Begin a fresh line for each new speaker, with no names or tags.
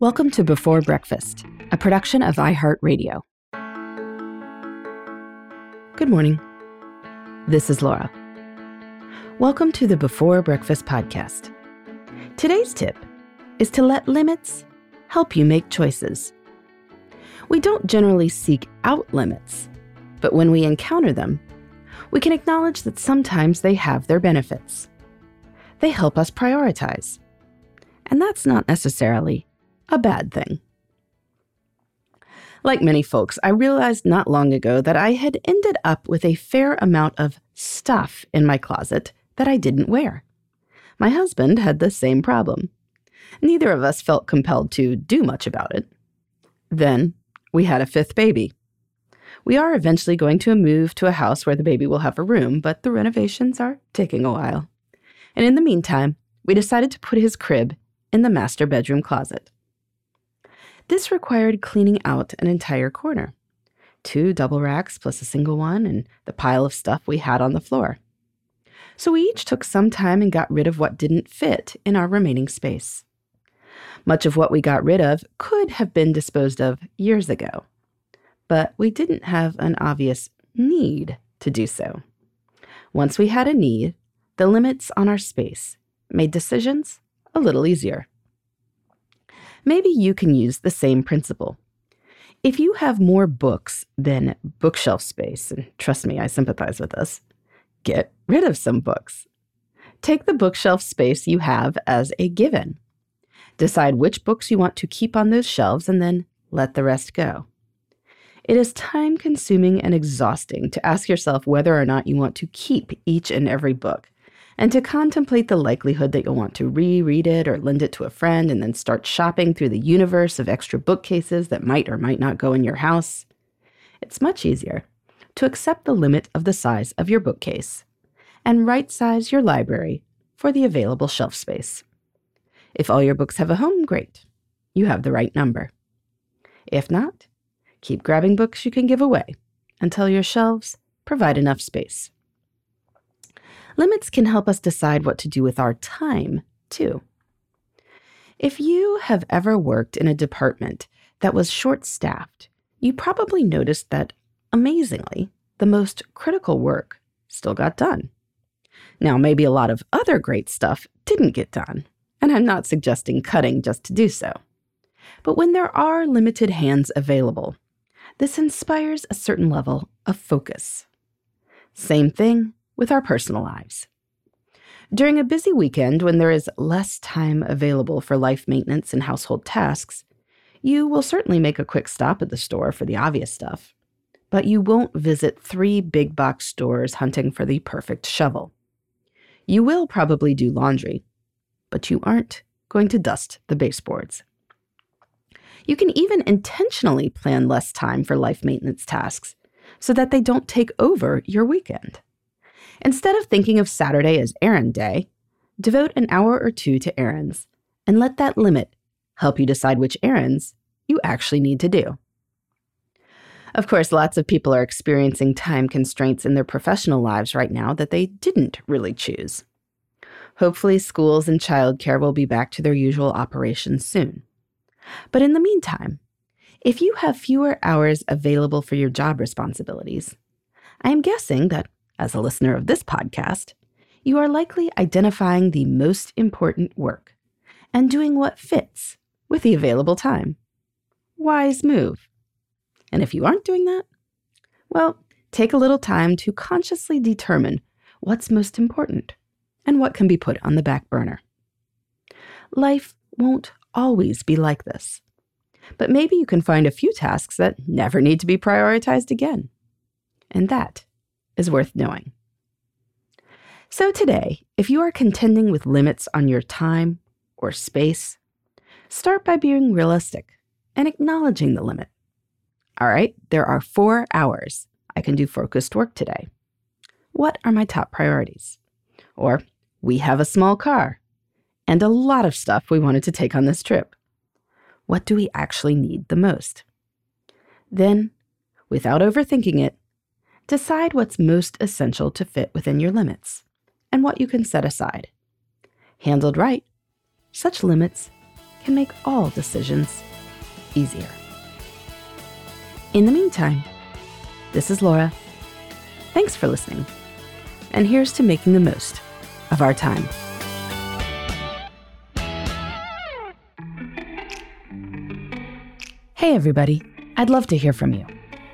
Welcome to Before Breakfast, a production of iHeartRadio. Good morning. This is Laura. Welcome to the Before Breakfast podcast. Today's tip is to let limits help you make choices. We don't generally seek out limits, but when we encounter them, we can acknowledge that sometimes they have their benefits. They help us prioritize. And that's not necessarily a bad thing. Like many folks, I realized not long ago that I had ended up with a fair amount of stuff in my closet that I didn't wear. My husband had the same problem. Neither of us felt compelled to do much about it. Then we had a fifth baby. We are eventually going to move to a house where the baby will have a room, but the renovations are taking a while. And in the meantime, we decided to put his crib in the master bedroom closet. This required cleaning out an entire corner two double racks plus a single one, and the pile of stuff we had on the floor. So we each took some time and got rid of what didn't fit in our remaining space. Much of what we got rid of could have been disposed of years ago, but we didn't have an obvious need to do so. Once we had a need, the limits on our space made decisions a little easier maybe you can use the same principle. If you have more books than bookshelf space, and trust me, I sympathize with this, get rid of some books. Take the bookshelf space you have as a given. Decide which books you want to keep on those shelves and then let the rest go. It is time consuming and exhausting to ask yourself whether or not you want to keep each and every book and to contemplate the likelihood that you'll want to reread it or lend it to a friend and then start shopping through the universe of extra bookcases that might or might not go in your house. It's much easier to accept the limit of the size of your bookcase and right size your library for the available shelf space. If all your books have a home, great. You have the right number. If not, keep grabbing books you can give away until your shelves provide enough space. Limits can help us decide what to do with our time, too. If you have ever worked in a department that was short staffed, you probably noticed that, amazingly, the most critical work still got done. Now, maybe a lot of other great stuff didn't get done, and I'm not suggesting cutting just to do so. But when there are limited hands available, this inspires a certain level of focus. Same thing with our personal lives. During a busy weekend when there is less time available for life maintenance and household tasks, you will certainly make a quick stop at the store for the obvious stuff, but you won't visit three big box stores hunting for the perfect shovel. You will probably do laundry, but you aren't going to dust the baseboards. You can even intentionally plan less time for life maintenance tasks so that they don't take over your weekend. Instead of thinking of Saturday as errand day, devote an hour or two to errands and let that limit help you decide which errands you actually need to do. Of course, lots of people are experiencing time constraints in their professional lives right now that they didn't really choose. Hopefully, schools and childcare will be back to their usual operations soon. But in the meantime, if you have fewer hours available for your job responsibilities, I am guessing that as a listener of this podcast, you are likely identifying the most important work and doing what fits with the available time. Wise move. And if you aren't doing that, well, take a little time to consciously determine what's most important and what can be put on the back burner. Life won't always be like this, but maybe you can find a few tasks that never need to be prioritized again. And that is worth knowing. So, today, if you are contending with limits on your time or space, start by being realistic and acknowledging the limit. All right, there are four hours I can do focused work today. What are my top priorities? Or, we have a small car and a lot of stuff we wanted to take on this trip. What do we actually need the most? Then, without overthinking it, Decide what's most essential to fit within your limits and what you can set aside. Handled right, such limits can make all decisions easier. In the meantime, this is Laura. Thanks for listening. And here's to making the most of our time. Hey, everybody. I'd love to hear from you.